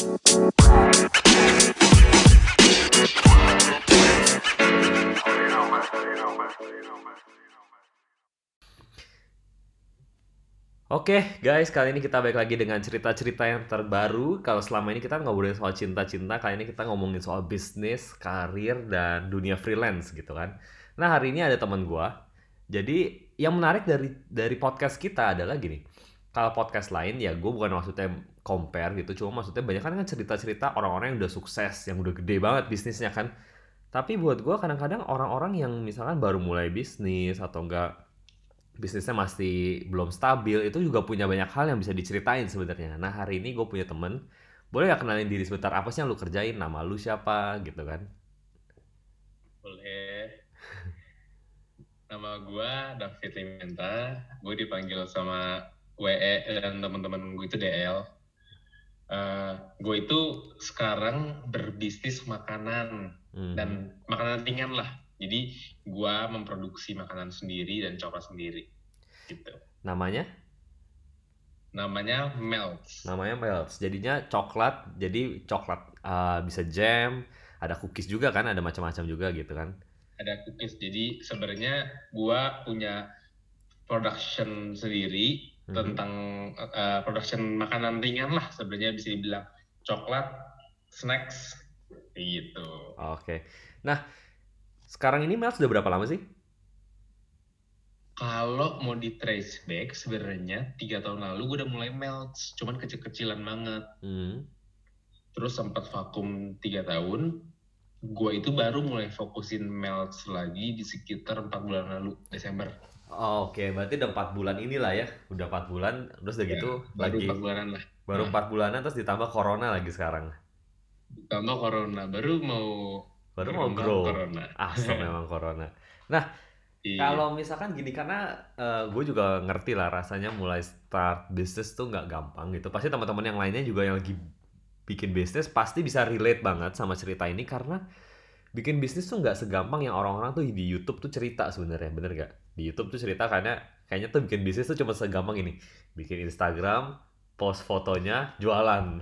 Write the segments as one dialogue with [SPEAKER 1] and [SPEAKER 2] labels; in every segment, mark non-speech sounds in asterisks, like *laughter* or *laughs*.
[SPEAKER 1] Oke guys, kali ini kita balik lagi dengan cerita-cerita yang terbaru. Kalau selama ini kita ngobrolin soal cinta-cinta, kali ini kita ngomongin soal bisnis, karir, dan dunia freelance gitu kan. Nah hari ini ada teman gua. Jadi yang menarik dari dari podcast kita adalah gini. Kalau podcast lain ya gue bukan maksudnya compare gitu, cuma maksudnya banyak kan cerita-cerita orang-orang yang udah sukses, yang udah gede banget bisnisnya kan. Tapi buat gua kadang-kadang orang-orang yang misalkan baru mulai bisnis atau enggak bisnisnya masih belum stabil itu juga punya banyak hal yang bisa diceritain sebenarnya. Nah hari ini gue punya temen, boleh gak kenalin diri sebentar apa sih yang lu kerjain, nama lu siapa gitu kan?
[SPEAKER 2] Boleh. *laughs* Nama gue David Limenta, gue dipanggil sama WE dan teman-teman gue itu DL. Uh, gue itu sekarang berbisnis makanan
[SPEAKER 1] Hmm.
[SPEAKER 2] dan makanan ringan lah. Jadi gue memproduksi makanan sendiri dan coklat sendiri. Gitu.
[SPEAKER 1] Namanya?
[SPEAKER 2] Namanya Melts.
[SPEAKER 1] Namanya Melts. Jadinya coklat, jadi coklat uh, bisa jam, ada cookies juga kan, ada macam-macam juga gitu kan.
[SPEAKER 2] Ada cookies. Jadi sebenarnya gue punya production sendiri
[SPEAKER 1] Mhm.
[SPEAKER 2] tentang uh, production makanan ringan lah sebenarnya bisa dibilang coklat, snacks, gitu.
[SPEAKER 1] Oke. Nah, sekarang ini Melts udah berapa lama sih?
[SPEAKER 2] Kalau mau di trace back sebenarnya tiga tahun lalu gue udah mulai melts, cuman kecil-kecilan banget.
[SPEAKER 1] Hmm.
[SPEAKER 2] Terus sempat vakum tiga tahun, gue itu baru mulai fokusin melts lagi di sekitar empat bulan lalu Desember.
[SPEAKER 1] Oh, Oke, berarti udah empat bulan inilah ya, udah empat bulan, terus udah
[SPEAKER 2] Ya,
[SPEAKER 1] gitu
[SPEAKER 2] baru
[SPEAKER 1] lagi
[SPEAKER 2] empat bulanan lah.
[SPEAKER 1] baru
[SPEAKER 2] Nah.
[SPEAKER 1] empat bulanan terus ditambah corona lagi sekarang.
[SPEAKER 2] Ditambah corona, baru mau
[SPEAKER 1] Baru mau grow.
[SPEAKER 2] corona. *laughs*
[SPEAKER 1] Asal memang corona.
[SPEAKER 2] Iya.
[SPEAKER 1] Kalau misalkan gini karena gue juga ngerti lah rasanya mulai start bisnis tuh nggak gampang gitu. Pasti teman-teman yang lainnya juga yang lagi bikin bisnis pasti bisa relate banget sama cerita ini karena bikin bisnis tuh nggak segampang yang orang-orang tuh di YouTube tuh cerita sebenarnya, bener gak? Di YouTube tuh cerita karena kayaknya tuh bikin bisnis tuh cuma segampang ini, bikin Instagram, post fotonya, jualan.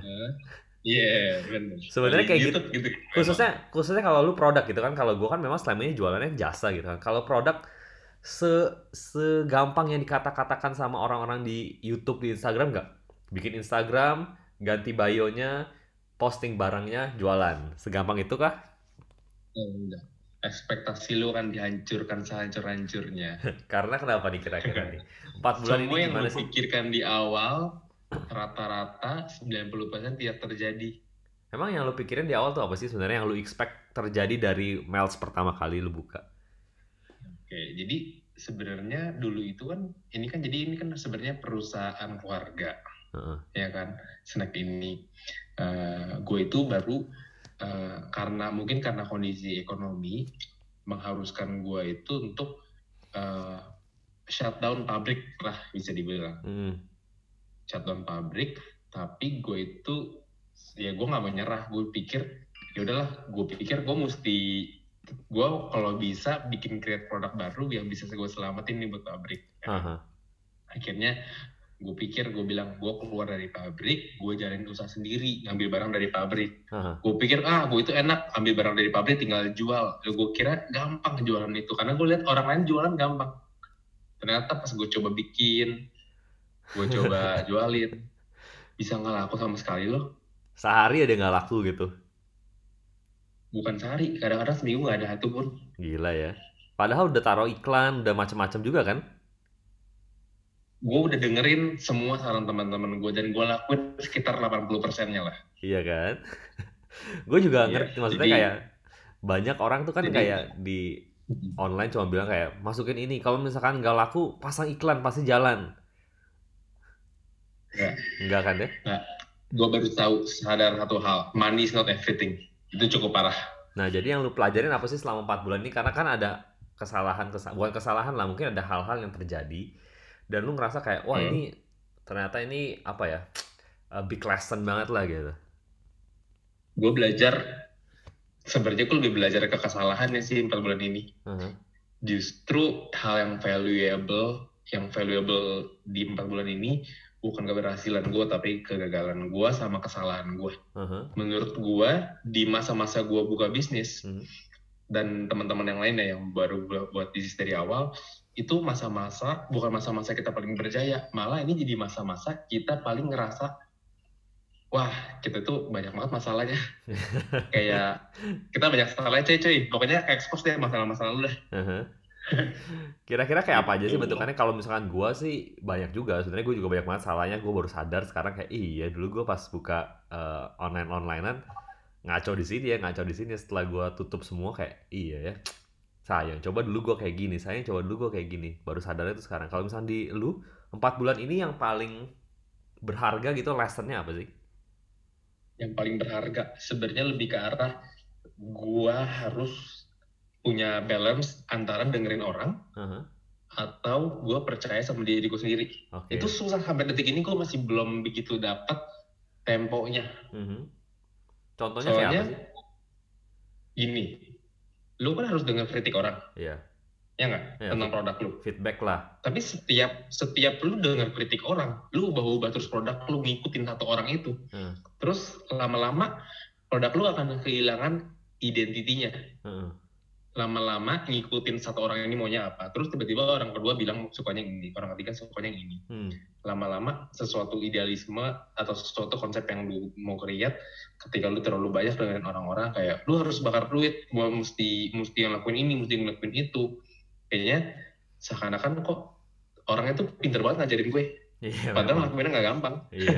[SPEAKER 2] Iya, bener.
[SPEAKER 1] Sebenarnya kayak
[SPEAKER 2] YouTube gitu.
[SPEAKER 1] khususnya khususnya kalau lu produk gitu kan kalau gua kan memang selama ini jualannya jasa gitu kan kalau produk se segampang yang dikata-katakan sama orang-orang di YouTube di Instagram nggak bikin Instagram ganti bio-nya posting barangnya jualan segampang itu kah
[SPEAKER 2] enggak. Ekspektasi lu kan dihancurkan sehancur-hancurnya. *laughs*
[SPEAKER 1] karena kenapa nih kira-kira nih empat bulan
[SPEAKER 2] Semua
[SPEAKER 1] ini
[SPEAKER 2] yang lu pikirkan di awal rata-rata 90% tidak terjadi.
[SPEAKER 1] emang yang lu pikirin di awal tuh apa sih sebenarnya yang lu expect terjadi dari Melts pertama kali lu buka
[SPEAKER 2] Oke, jadi sebenarnya dulu itu kan ini kan jadi ini kan sebenarnya perusahaan keluarga,
[SPEAKER 1] Heeh.
[SPEAKER 2] ya kan, snack ini. Eh, gue itu baru eh, karena mungkin karena kondisi ekonomi mengharuskan gue itu untuk eh, shutdown pabrik lah bisa dibilang.
[SPEAKER 1] Mm.
[SPEAKER 2] shutdown pabrik tapi gue itu ya gue nggak menyerah gue pikir ya udahlah gue pikir gue mesti gue kalau bisa bikin create produk baru yang bisa gue selamatin nih buat pabrik
[SPEAKER 1] Aha.
[SPEAKER 2] akhirnya gue pikir gue bilang gue keluar dari pabrik gue jalanin usaha sendiri ngambil barang dari pabrik. Gue pikir ah gue itu enak ambil barang dari pabrik tinggal jual. Gue kira gampang jualan itu karena gue lihat orang lain jualan gampang. Ternyata pas gue coba bikin gue coba *laughs* jualin bisa nggak laku sama sekali loh.
[SPEAKER 1] Sehari ada nggak laku gitu?
[SPEAKER 2] Bukan sehari kadang-kadang seminggu nggak ada satu pun.
[SPEAKER 1] Gila ya. Padahal udah taruh iklan, udah macam-macam juga kan?
[SPEAKER 2] Gue udah dengerin semua saran teman-teman gue dan gue lakuin sekitar 80 persennya lah
[SPEAKER 1] Iya kan? *laughs* gue juga
[SPEAKER 2] Iya,
[SPEAKER 1] ngerti maksudnya
[SPEAKER 2] jadi-
[SPEAKER 1] kayak banyak orang tuh kan
[SPEAKER 2] Jadi-
[SPEAKER 1] kayak di online cuma bilang kayak masukin ini kalau misalkan nggak laku pasang iklan pasti jalan.
[SPEAKER 2] Nggak.
[SPEAKER 1] Enggak kan ya?
[SPEAKER 2] gue baru tahu sadar satu hal money is not everything itu cukup parah
[SPEAKER 1] Nah, jadi yang lu pelajarin apa sih selama 4 bulan ini? Karena kan ada kesalahan, kesa bukan kesalahan lah, mungkin ada hal-hal yang terjadi dan lu ngerasa kayak wah
[SPEAKER 2] Hmm.
[SPEAKER 1] ini ternyata ini apa ya? *tsk* a big lesson banget lah gitu.
[SPEAKER 2] gue belajar sebenarnya gue lebih belajar ke kesalahannya sih empat bulan ini
[SPEAKER 1] Heeh.
[SPEAKER 2] justru hal yang valuable yang valuable di empat bulan ini bukan keberhasilan gue tapi kegagalan gue sama kesalahan gue
[SPEAKER 1] Aha.
[SPEAKER 2] menurut gue di masa-masa gue buka bisnis
[SPEAKER 1] Hmm.
[SPEAKER 2] dan teman-teman yang lainnya yang baru bu- buat bisnis dari awal itu masa-masa bukan masa-masa kita paling berjaya malah ini jadi masa-masa kita paling ngerasa wah kita tuh banyak banget masalahnya *laughs* kayak kita banyak masalahnya cuy cuy pokoknya expose deh masalah-masalah lu dah
[SPEAKER 1] Aha. Kira-kira kayak apa aja sih bentukannya? Kalau misalkan gua sih banyak juga. Sebenarnya gue juga banyak banget salahnya. Gue baru sadar sekarang kayak iya dulu gue pas buka online onlinean ngaco di sini ya ngaco di sini. Setelah gua tutup semua kayak iya ya sayang. Coba dulu gua kayak gini. Sayang coba dulu gua kayak gini. Baru sadar itu sekarang. Kalau misalkan di lu empat bulan ini yang paling berharga gitu lessonnya apa sih?
[SPEAKER 2] yang paling berharga sebenarnya lebih ke arah gua harus punya balance antara dengerin orang
[SPEAKER 1] Aha.
[SPEAKER 2] atau gua percaya sama diriku sendiri
[SPEAKER 1] Oke.
[SPEAKER 2] itu susah sampai detik ini gua masih belum begitu dapat temponya
[SPEAKER 1] Mhm. Contohnya kayak apa
[SPEAKER 2] soalnya
[SPEAKER 1] sih?
[SPEAKER 2] gini lu kan harus dengar kritik orang
[SPEAKER 1] Iya,
[SPEAKER 2] ya nggak
[SPEAKER 1] Iya,
[SPEAKER 2] tentang produk lu
[SPEAKER 1] feedback lah.
[SPEAKER 2] tapi setiap setiap lu dengar kritik orang lu ubah-ubah terus produk lu ngikutin satu orang itu
[SPEAKER 1] Hmm.
[SPEAKER 2] terus lama-lama produk lu akan kehilangan identitinya
[SPEAKER 1] Heeh.
[SPEAKER 2] Lama-lama ngikutin satu orang ini maunya apa terus tiba-tiba orang kedua bilang sukanya ini orang ketiga sukanya yang ini
[SPEAKER 1] Hmm.
[SPEAKER 2] lama-lama sesuatu idealisme atau sesuatu konsep yang lu mau create ketika lu terlalu banyak dengan orang-orang kayak lu harus bakar duit gua mesti mesti yang lakuin ini mesti yang lakuin itu kayaknya seakan-akan kok orangnya tuh pinter banget ngajarin gue
[SPEAKER 1] Iya,
[SPEAKER 2] padahal
[SPEAKER 1] memang.
[SPEAKER 2] lakuinnya nggak gampang
[SPEAKER 1] Iya.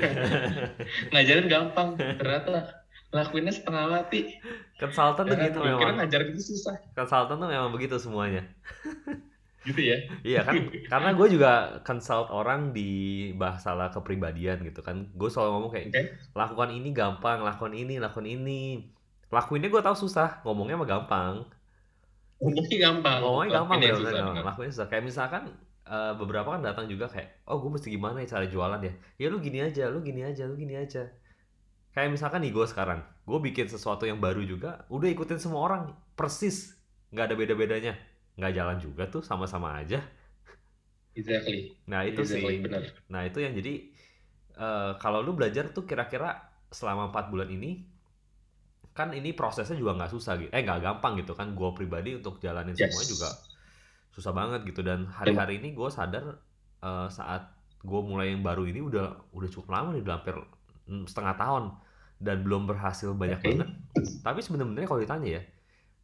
[SPEAKER 1] *laughs*
[SPEAKER 2] ngajarin gampang ternyata lakuinnya setengah mati
[SPEAKER 1] Konsultan tuh gitu
[SPEAKER 2] kira
[SPEAKER 1] memang.
[SPEAKER 2] ngajarin itu susah
[SPEAKER 1] Konsultan tuh memang begitu semuanya. *laughs*
[SPEAKER 2] gitu ya
[SPEAKER 1] Iya kan, karena gue juga consult orang di masalah kepribadian gitu kan. Gue selalu ngomong kayak,
[SPEAKER 2] Oke.
[SPEAKER 1] lakukan ini gampang, lakukan ini, lakukan ini. Lakuinnya gue tahu susah, ngomongnya mah gampang.
[SPEAKER 2] ngomongnya gampang
[SPEAKER 1] Ngomongnya gampang
[SPEAKER 2] Lakuinnya susah, bener.
[SPEAKER 1] lakuinnya susah. Kayak misalkan eh, beberapa kan datang juga kayak, oh gue mesti gimana ya cara jualan ya? Ya lu gini aja, lu gini aja, lu gini aja. Kayak misalkan nih gue sekarang, gue bikin sesuatu yang baru juga, udah ikutin semua orang, persis, nggak ada beda-bedanya, nggak jalan juga tuh, sama-sama aja.
[SPEAKER 2] exactly
[SPEAKER 1] Nah itu sih,
[SPEAKER 2] exactly bener
[SPEAKER 1] nah itu yang jadi eh, kalau lu belajar tuh kira-kira selama empat bulan ini, kan ini prosesnya juga nggak susah gitu, eh nggak gampang gitu kan. Gue pribadi untuk jalanin
[SPEAKER 2] Yes.
[SPEAKER 1] semuanya juga susah banget gitu dan hari-hari ini gue sadar eh, saat gue mulai yang baru ini udah udah cukup lama nih udah hampir setengah tahun dan belum berhasil banyak
[SPEAKER 2] Oke.
[SPEAKER 1] banget. Tapi sebenarnya kalau ditanya ya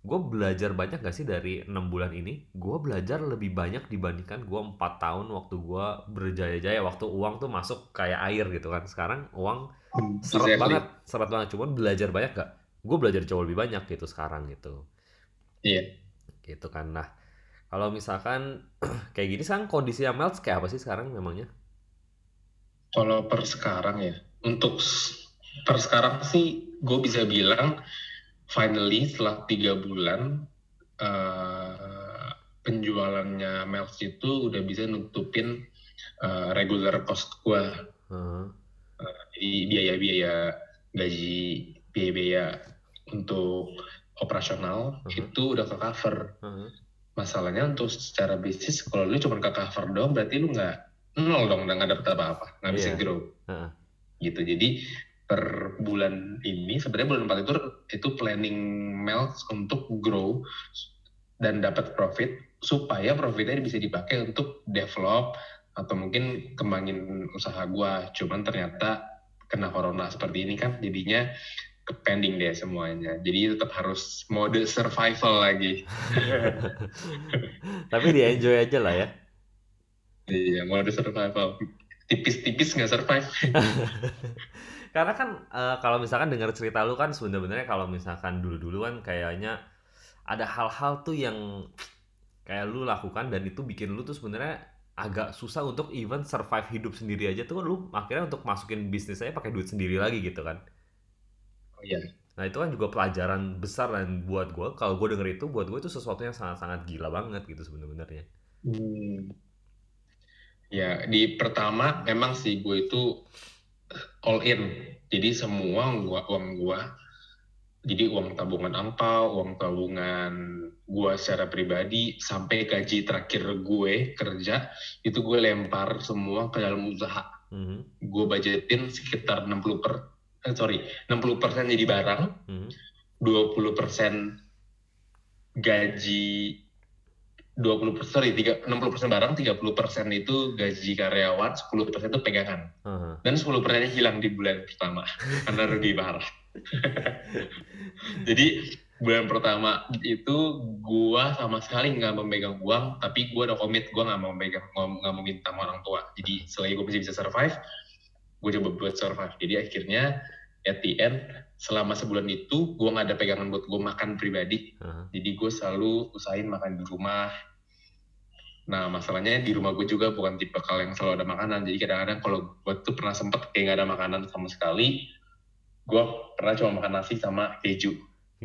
[SPEAKER 1] gue belajar banyak gak sih dari enam bulan ini? Gue belajar lebih banyak dibandingkan gue empat tahun waktu gue berjaya-jaya waktu uang tuh masuk kayak air gitu kan. Sekarang uang seret
[SPEAKER 2] Exactly.
[SPEAKER 1] banget seret banget. Cuman belajar banyak gak gue belajar jauh lebih banyak gitu sekarang gitu.
[SPEAKER 2] Iya.
[SPEAKER 1] gitu kan. Nah kalau misalkan *clears throat* kayak gini sekarang kondisi yang melt kayak apa sih sekarang memangnya?
[SPEAKER 2] Kalau per sekarang ya, untuk per sekarang sih gue bisa bilang finally setelah tiga bulan eh, penjualannya Melts itu udah bisa nutupin eh, regular cost gue.
[SPEAKER 1] Heeh.
[SPEAKER 2] Jadi biaya-biaya gaji, biaya-biaya untuk operasional
[SPEAKER 1] Mhm.
[SPEAKER 2] itu udah ke cover.
[SPEAKER 1] heeh.
[SPEAKER 2] Masalahnya untuk secara bisnis, kalau lu cuma ke cover doang, berarti lu nggak nol dong, nggak dapet apa-apa, nggak bisa
[SPEAKER 1] Iya.
[SPEAKER 2] grow.
[SPEAKER 1] Heeh.
[SPEAKER 2] Gitu. Jadi per bulan ini, sebenarnya bulan 4 itu itu planning Melts untuk grow dan dapat profit supaya profitnya bisa dipakai untuk develop atau mungkin kembangin usaha gua. Cuman ternyata kena corona seperti ini kan jadinya ke pending deh semuanya. Jadi tetap harus mode survival lagi. *laughs*
[SPEAKER 1] tapi di enjoy aja lah ya
[SPEAKER 2] Iya, mode survival. Tipis-tipis nggak survive. *laughs*
[SPEAKER 1] Karena kan eh, kalau misalkan dengar cerita lu kan sebenarnya kalau misalkan dulu-dulu kan kayaknya ada hal-hal tuh yang kayak lu lakukan dan itu bikin lu tuh sebenarnya agak susah untuk even survive hidup sendiri aja tuh lu akhirnya untuk masukin bisnis aja pakai duit sendiri lagi gitu kan.
[SPEAKER 2] Oh iya.
[SPEAKER 1] Nah itu kan juga pelajaran besar dan buat gue kalau gue denger itu buat gue itu sesuatu yang sangat-sangat gila banget gitu sebenarnya.
[SPEAKER 2] Hmm. Ya, di pertama memang sih gue itu all in. Jadi semua gua, uang gua, jadi uang tabungan angpau, uang tabungan gua secara pribadi, sampai gaji terakhir gue kerja, itu gue lempar semua ke dalam usaha.
[SPEAKER 1] Mhm,
[SPEAKER 2] gue budgetin sekitar 60 per eh, sorry 60 persen jadi barang
[SPEAKER 1] mhm.
[SPEAKER 2] 20 persen gaji 20 persen sorry 3, 60 persen barang 30 persen itu gaji karyawan 10 persen itu pegangan.
[SPEAKER 1] Heeh.
[SPEAKER 2] dan 10 persennya hilang di bulan pertama *laughs* karena rugi parah *laughs* jadi bulan pertama itu gua sama sekali nggak memegang uang tapi gua udah komit gua nggak mau memegang nggak nggak mau minta sama orang tua. Jadi selagi gua masih bisa survive gue coba buat survive. Jadi akhirnya at the end selama sebulan itu gua nggak ada pegangan buat gua makan pribadi.
[SPEAKER 1] Heeh.
[SPEAKER 2] jadi gue selalu usahain makan di rumah. Nah masalahnya di rumah gue juga bukan tipe kal yang selalu ada makanan. Jadi kadang-kadang kalau gue tuh pernah sempet kayak nggak ada makanan sama sekali gue pernah cuma makan nasi sama keju. *laughs*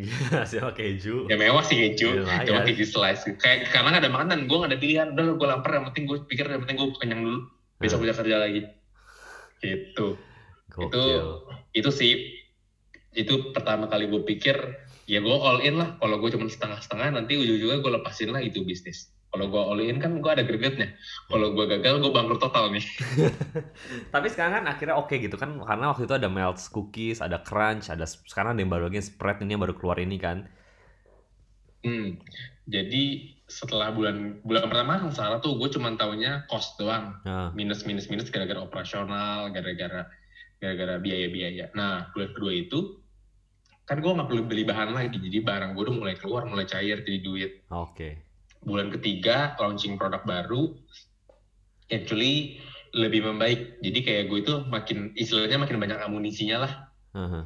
[SPEAKER 1] Siapa keju?
[SPEAKER 2] ya mewah sih keju
[SPEAKER 1] Lumayan.
[SPEAKER 2] cuma keju slice. Kayak karena nggak ada makanan gue nggak ada pilihan. Udah gue lapar. Yang penting gue pikir yang penting gue kenyang dulu. Besok bisa kerja lagi. Gitu.
[SPEAKER 1] Gokil.
[SPEAKER 2] itu sih. Itu pertama kali gue pikir ya gue all in lah. Kalau gue cuma setengah-setengah nanti ujung-ujungnya gue lepasin lah itu bisnis. Kalau gue all in kan gue ada gregetnya. Kalau gue gagal gue bangkrut total nih. *laughs*
[SPEAKER 1] Tapi sekarang kan akhirnya oke gitu kan. Karena waktu itu ada Melts cookies, ada Crunch, ada sekarang ada yang baru lagi spread ini yang baru keluar ini kan.
[SPEAKER 2] hmm. jadi setelah bulan bulan pertama salah tuh gue cuma taunya cost doang.
[SPEAKER 1] Nah,
[SPEAKER 2] minus minus minus gara-gara operasional gara-gara gara-gara biaya-biaya nah bulan kedua itu kan gue nggak perlu beli bahan lagi jadi barang gue udah mulai keluar mulai cair jadi duit
[SPEAKER 1] oke.
[SPEAKER 2] bulan ketiga launching produk baru actually lebih membaik jadi kayak gue itu makin istilahnya makin banyak amunisinya lah
[SPEAKER 1] Heeh.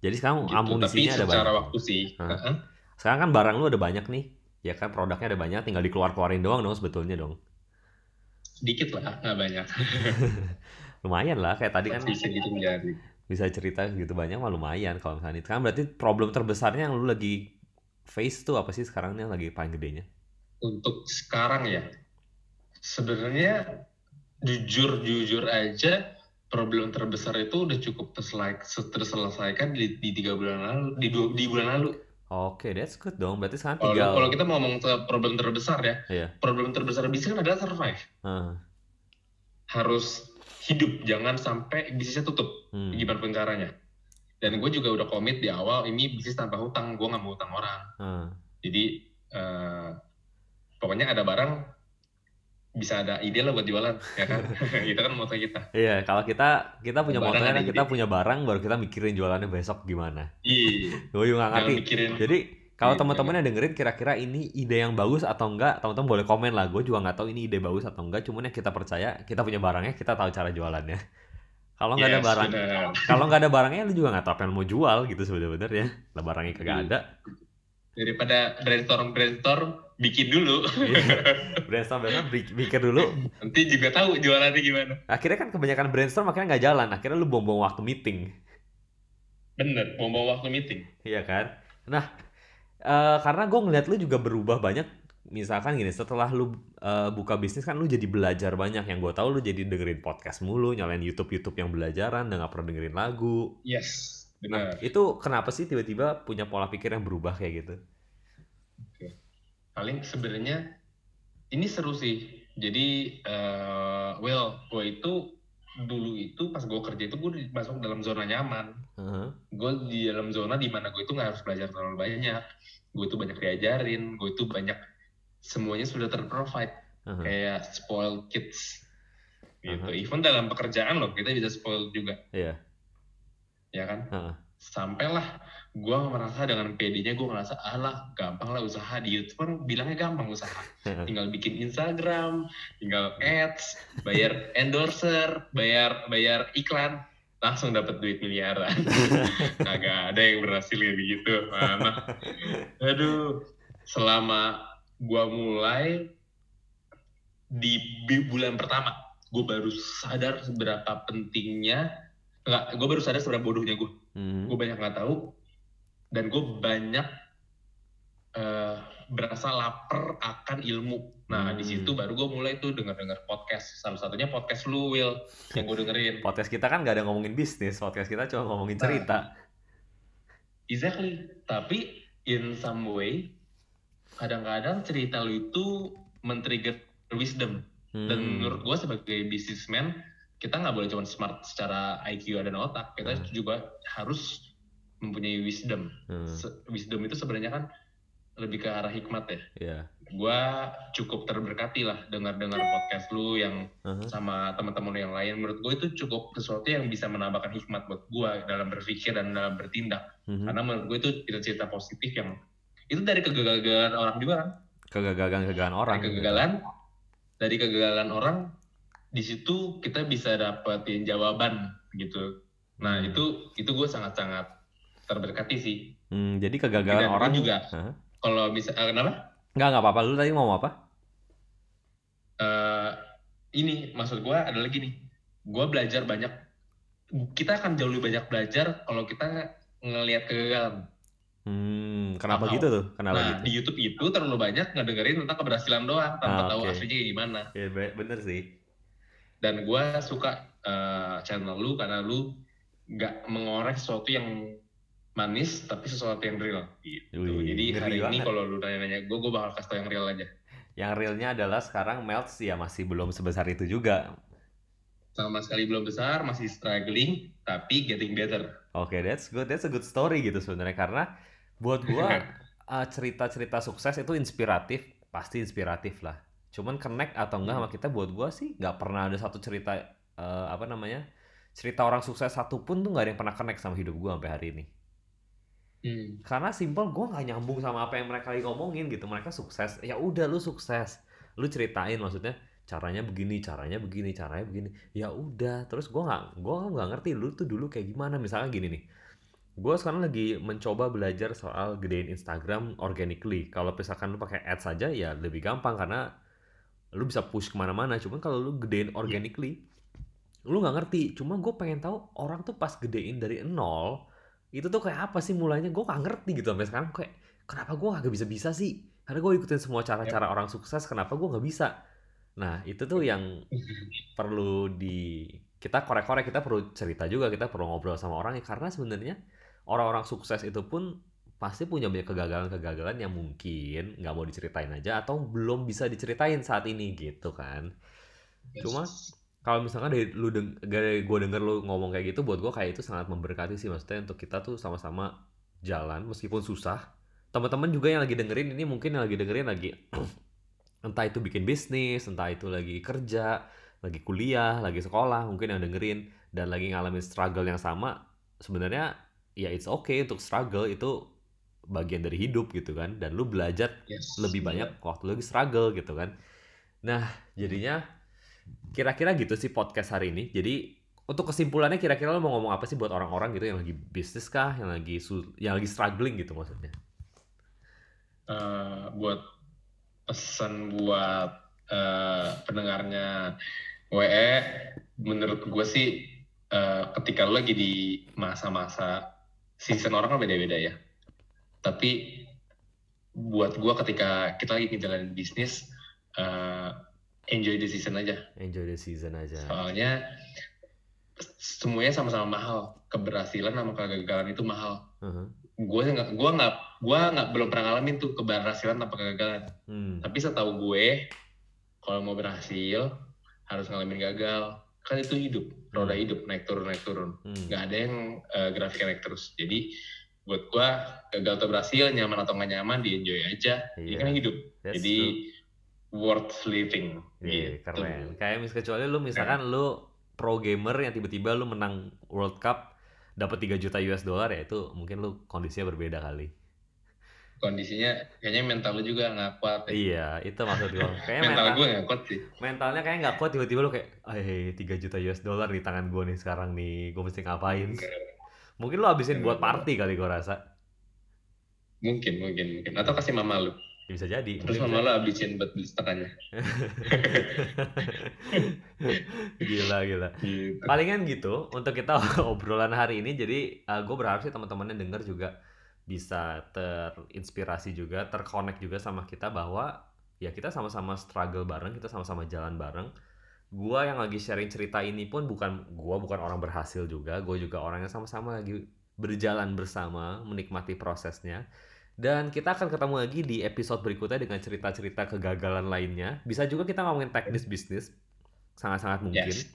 [SPEAKER 1] Jadi sekarang
[SPEAKER 2] gitu.
[SPEAKER 1] amunisinya
[SPEAKER 2] tapi
[SPEAKER 1] ada
[SPEAKER 2] secara
[SPEAKER 1] banyak.
[SPEAKER 2] waktu sih
[SPEAKER 1] Hah.
[SPEAKER 2] heeh,
[SPEAKER 1] Sekarang kan barang lu ada banyak nih. Ya kan produknya ada banyak, tinggal dikeluar-keluarin doang dong sebetulnya dong.
[SPEAKER 2] sedikit lah nggak banyak *laughs*
[SPEAKER 1] Lumayan lah kayak tadi kan
[SPEAKER 2] bisa gitu
[SPEAKER 1] bisa cerita gitu banyak mah lumayan kalau misalnya itu kan berarti problem terbesarnya yang lu lagi face tuh apa sih sekarang yang lagi paling gedenya?
[SPEAKER 2] untuk sekarang ya sebenarnya jujur jujur aja problem terbesar itu udah cukup terselesaikan di, di tiga bulan lalu di dua di bulan lalu
[SPEAKER 1] Oke, that's good dong. Berarti sekarang tinggal
[SPEAKER 2] kalau kita mau ngomong ke problem terbesar ya
[SPEAKER 1] Iya.
[SPEAKER 2] problem terbesar bisnis kan adalah survive
[SPEAKER 1] Heeh.
[SPEAKER 2] harus hidup jangan sampai bisnisnya tutup
[SPEAKER 1] Hmm.
[SPEAKER 2] gimana pun caranya dan gue juga udah komit di awal ini bisnis tanpa hutang gue nggak mau hutang orang
[SPEAKER 1] Heeh.
[SPEAKER 2] jadi eh, pokoknya ada barang bisa ada ide lah buat jualan ya kan *laughs* *laughs* itu kan moto kita
[SPEAKER 1] Iya, kalau kita kita punya
[SPEAKER 2] Barang
[SPEAKER 1] motonya
[SPEAKER 2] ada
[SPEAKER 1] kita
[SPEAKER 2] ide.
[SPEAKER 1] punya barang baru kita mikirin jualannya besok gimana.
[SPEAKER 2] iya *laughs*
[SPEAKER 1] Gue juga nggak ngerti.
[SPEAKER 2] mikirin
[SPEAKER 1] Jadi kalau
[SPEAKER 2] Iya,
[SPEAKER 1] teman-teman yang dengerin kira-kira ini ide yang bagus atau enggak, teman-teman boleh komen lah. Gue juga nggak tahu ini ide bagus atau enggak. Cuman yang kita percaya, kita punya barangnya, kita tahu cara jualannya. *laughs* Kalau nggak ada
[SPEAKER 2] Yes,
[SPEAKER 1] barang,
[SPEAKER 2] benar. *laughs*
[SPEAKER 1] kalau nggak ada barangnya, lu juga nggak tahu apa yang mau jual gitu sebenarnya. Lah barangnya kagak
[SPEAKER 2] Iya.
[SPEAKER 1] ada.
[SPEAKER 2] daripada brainstorm brainstorm bikin dulu *laughs*
[SPEAKER 1] brainstorm brainstorm bik- pikir dulu.
[SPEAKER 2] nanti juga tahu jualannya gimana
[SPEAKER 1] Akhirnya kan kebanyakan brainstorm akhirnya nggak jalan. Akhirnya lu buang-buang waktu meeting.
[SPEAKER 2] bener bawa waktu meeting
[SPEAKER 1] Iya kan? Nah, eh, karena gue ngeliat lu juga berubah banyak. Misalkan gini, setelah lu eh, buka bisnis kan lu jadi belajar banyak. Yang gue tahu lu jadi dengerin podcast mulu, nyalain YouTube-YouTube yang belajaran, dan gak pernah dengerin lagu.
[SPEAKER 2] yes
[SPEAKER 1] Nah,
[SPEAKER 2] benar
[SPEAKER 1] itu kenapa sih tiba-tiba punya pola pikir yang berubah kayak gitu?
[SPEAKER 2] paling sebenarnya ini seru sih jadi eh, well gue itu dulu itu pas gue kerja itu gue masuk dalam zona nyaman
[SPEAKER 1] Heeh.
[SPEAKER 2] gue di dalam zona di mana gue itu nggak harus belajar terlalu banyak gue itu banyak diajarin gue itu banyak semuanya sudah terprovide
[SPEAKER 1] heeh.
[SPEAKER 2] kayak spoiled kids gitu
[SPEAKER 1] Aha.
[SPEAKER 2] even dalam pekerjaan loh kita bisa spoiled juga
[SPEAKER 1] Iya.
[SPEAKER 2] ya kan
[SPEAKER 1] Heeh.
[SPEAKER 2] sampailah gue merasa dengan PD-nya gue ngerasa alah gampang lah usaha di YouTube bilangnya gampang usaha tinggal bikin Instagram tinggal ads bayar endorser bayar bayar iklan langsung dapat duit miliaran. *laughs* Kagak ada yang berhasil kayak begitu mana aduh selama gua mulai di bulan pertama gue baru sadar seberapa pentingnya nggak gue baru sadar seberapa bodohnya gue
[SPEAKER 1] Hmm.
[SPEAKER 2] gue banyak nggak tahu dan gue banyak eh, berasa lapar akan ilmu nah di
[SPEAKER 1] Hmm.
[SPEAKER 2] situ baru gue mulai tuh dengar podcast salah satunya podcast lu Will yang gue dengerin
[SPEAKER 1] Podcast kita kan gak ada ngomongin bisnis, podcast kita cuma ngomongin cerita.
[SPEAKER 2] exactly tapi in some way kadang-kadang cerita lu itu men-trigger wisdom dan
[SPEAKER 1] Hmm.
[SPEAKER 2] menurut gue sebagai businessman kita nggak boleh cuma smart secara IQ dan otak kita
[SPEAKER 1] Hmm.
[SPEAKER 2] juga harus mempunyai wisdom
[SPEAKER 1] Hmm,
[SPEAKER 2] wisdom itu sebenarnya kan lebih ke arah hikmat ya
[SPEAKER 1] Iya.
[SPEAKER 2] Gua cukup terberkati lah dengar-dengar podcast lu yang
[SPEAKER 1] Aha.
[SPEAKER 2] sama teman-teman yang lain menurut gue itu cukup sesuatu yang bisa menambahkan hikmat buat gua dalam berpikir dan dalam bertindak
[SPEAKER 1] Mhm.
[SPEAKER 2] karena menurut gue itu cerita-cerita positif yang itu dari kegagalan orang juga kan
[SPEAKER 1] Kegagalan-kegagalan orang.
[SPEAKER 2] dari kegagalan dari kegagalan orang di situ kita bisa dapetin jawaban gitu nah
[SPEAKER 1] Hmm.
[SPEAKER 2] itu itu gue sangat-sangat terberkati sih
[SPEAKER 1] Hmm, jadi kegagalan
[SPEAKER 2] Dan
[SPEAKER 1] orang
[SPEAKER 2] juga
[SPEAKER 1] Hah?
[SPEAKER 2] kalau bisa eh, kenapa
[SPEAKER 1] Nggak, nggak apa-apa. Lu tadi mau apa?
[SPEAKER 2] Eh, ini maksud gue adalah gini gue belajar banyak kita akan jauh lebih banyak belajar kalau kita ngelihat kegagalan
[SPEAKER 1] Hmm, kenapa
[SPEAKER 2] Wow.
[SPEAKER 1] gitu tuh? Kenapa
[SPEAKER 2] nah
[SPEAKER 1] gitu?
[SPEAKER 2] di YouTube itu terlalu banyak ngedengerin tentang keberhasilan doang tanpa
[SPEAKER 1] Ah,
[SPEAKER 2] tahu
[SPEAKER 1] oke.
[SPEAKER 2] aslinya kayak gimana
[SPEAKER 1] Ya, be- bener sih.
[SPEAKER 2] dan gue suka eh, channel lu karena lu nggak mengorek sesuatu yang manis tapi sesuatu yang real gitu
[SPEAKER 1] Wih,
[SPEAKER 2] jadi hari ini kalau lu nanya-nanya gue gue bakal kasih tau yang real aja
[SPEAKER 1] Yang realnya adalah sekarang Melts ya masih belum sebesar itu juga.
[SPEAKER 2] sama sekali belum besar masih struggling tapi getting better
[SPEAKER 1] Oke, that's good. That's a good story gitu sebenarnya karena buat gua uh, *laughs* cerita-cerita sukses itu inspiratif, pasti inspiratif lah. Cuman connect atau enggak sama kita buat gua sih nggak pernah ada satu cerita uh, apa namanya? Cerita orang sukses satupun tuh nggak ada yang pernah connect sama hidup gua sampai hari ini.
[SPEAKER 2] Hmm.
[SPEAKER 1] Karena simple gua nggak nyambung sama apa yang mereka lagi ngomongin gitu. Mereka sukses, ya udah lu sukses. Lu ceritain maksudnya caranya begini, caranya begini, caranya begini. Ya udah, terus gua nggak gua nggak ngerti lu tuh dulu kayak gimana. Misalnya gini nih. Gua sekarang lagi mencoba belajar soal gedein Instagram organically. Kalau misalkan lu pakai ads saja ya lebih gampang karena lu bisa push ke mana-mana. Cuman kalau lu gedein organically, lu nggak ngerti. Cuma gue pengen tahu orang tuh pas gedein dari nol, itu tuh kayak apa sih mulainya? Gue nggak ngerti gitu sampai sekarang kayak kenapa gue nggak bisa-bisa sih? Karena gue ikutin semua cara-cara orang sukses, kenapa gue nggak bisa? Nah itu tuh yang perlu di kita korek-korek kita perlu cerita juga kita perlu ngobrol sama orang ya karena sebenarnya orang-orang sukses itu pun pasti punya banyak kegagalan-kegagalan yang mungkin nggak mau diceritain aja atau belum bisa diceritain saat ini gitu kan Cuma, kalau misalkan dari lu deng dari gue denger lu ngomong kayak gitu buat gue kayak itu sangat memberkati sih maksudnya untuk kita tuh sama-sama jalan meskipun susah teman-teman juga yang lagi dengerin ini mungkin yang lagi dengerin lagi *clears throat* entah itu bikin bisnis entah itu lagi kerja lagi kuliah lagi sekolah mungkin yang dengerin dan lagi ngalamin struggle yang sama sebenarnya ya it's okay untuk struggle itu bagian dari hidup gitu kan dan lu belajar
[SPEAKER 2] Yes.
[SPEAKER 1] lebih banyak waktu lu lagi struggle gitu kan. Nah, jadinya kira-kira gitu sih podcast hari ini. Jadi untuk kesimpulannya kira-kira lu mau ngomong apa sih buat orang-orang gitu yang lagi bisnis kah, yang lagi yang lagi struggling gitu maksudnya.
[SPEAKER 2] Eh, buat pesan buat eh, pendengarnya WE menurut gue sih eh, ketika lo lagi di masa-masa season orang kan beda-beda ya tapi buat gue ketika kita lagi ngejalanin bisnis eh, enjoy the season aja
[SPEAKER 1] Enjoy the season aja.
[SPEAKER 2] soalnya semuanya sama-sama mahal keberhasilan sama kegagalan itu mahal
[SPEAKER 1] Heeh.
[SPEAKER 2] gue nggak gue nggak gue nggak belum pernah ngalamin tuh keberhasilan tanpa kegagalan
[SPEAKER 1] Hmm.
[SPEAKER 2] tapi setahu gue kalau mau berhasil harus ngalamin gagal kan itu hidup roda
[SPEAKER 1] Hmm.
[SPEAKER 2] hidup naik turun naik turun
[SPEAKER 1] Hmm.
[SPEAKER 2] nggak ada yang eh, grafiknya naik terus jadi buat gue gagal atau berhasil nyaman atau nggak nyaman di enjoy aja ini
[SPEAKER 1] Iya.
[SPEAKER 2] kan hidup
[SPEAKER 1] That's
[SPEAKER 2] jadi
[SPEAKER 1] true.
[SPEAKER 2] Worth living
[SPEAKER 1] Iya,
[SPEAKER 2] gitu
[SPEAKER 1] keren. Kayak mis kecuali lu misalkan lu pro gamer yang tiba-tiba lu menang World Cup dapat 3 juta US dollar ya itu mungkin lu kondisinya berbeda kali.
[SPEAKER 2] kondisinya kayaknya mental lu juga nggak kuat ya.
[SPEAKER 1] Iya, itu maksud gua. *laughs* Kayaknya
[SPEAKER 2] mental
[SPEAKER 1] mental,
[SPEAKER 2] gue nggak kuat sih
[SPEAKER 1] mentalnya kayak nggak kuat tiba-tiba lu kayak, eh 3 juta US dollar di tangan gua nih sekarang nih, gua mesti ngapain? Mungkin lu habisin buat party kali gua rasa.
[SPEAKER 2] mungkin mungkin mungkin atau kasih mama lu
[SPEAKER 1] Ya, bisa jadi.
[SPEAKER 2] terus mama
[SPEAKER 1] bisa-
[SPEAKER 2] lu habisin buat beli setengahnya *laughs*
[SPEAKER 1] gila gila.
[SPEAKER 2] gitu
[SPEAKER 1] Palingan gitu untuk kita *laughs* obrolan hari ini. Jadi gue berharap sih teman-teman yang denger juga bisa terinspirasi juga, terkonek juga sama kita bahwa ya kita sama-sama struggle bareng, kita sama-sama jalan bareng. Gua yang lagi sharing cerita ini pun bukan gua bukan orang berhasil juga, gue juga orang yang sama-sama lagi berjalan bersama, menikmati prosesnya. Dan kita akan ketemu lagi di episode berikutnya dengan cerita-cerita kegagalan lainnya. Bisa juga kita ngomongin teknis bisnis, sangat-sangat mungkin.
[SPEAKER 2] Yes.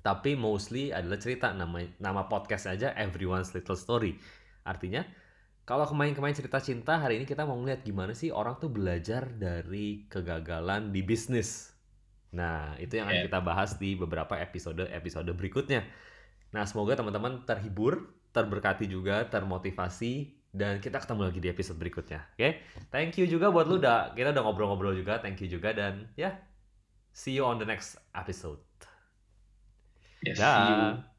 [SPEAKER 1] tapi mostly adalah cerita nama nama podcast aja Everyone's Little Story. Artinya kalau kemarin-kemarin cerita cinta, hari ini kita mau ngeliat gimana sih orang tuh belajar dari kegagalan di bisnis. Nah, itu yang akan
[SPEAKER 2] Yeah.
[SPEAKER 1] kita bahas di beberapa episode-episode berikutnya. Nah, semoga teman-teman terhibur, terberkati juga, termotivasi, dan kita ketemu lagi di episode berikutnya. Oke? Thank you juga buat lu udah kita udah ngobrol-ngobrol juga. Thank you juga dan ya, see you on the next episode.
[SPEAKER 2] Yes, see you.
[SPEAKER 1] Dah.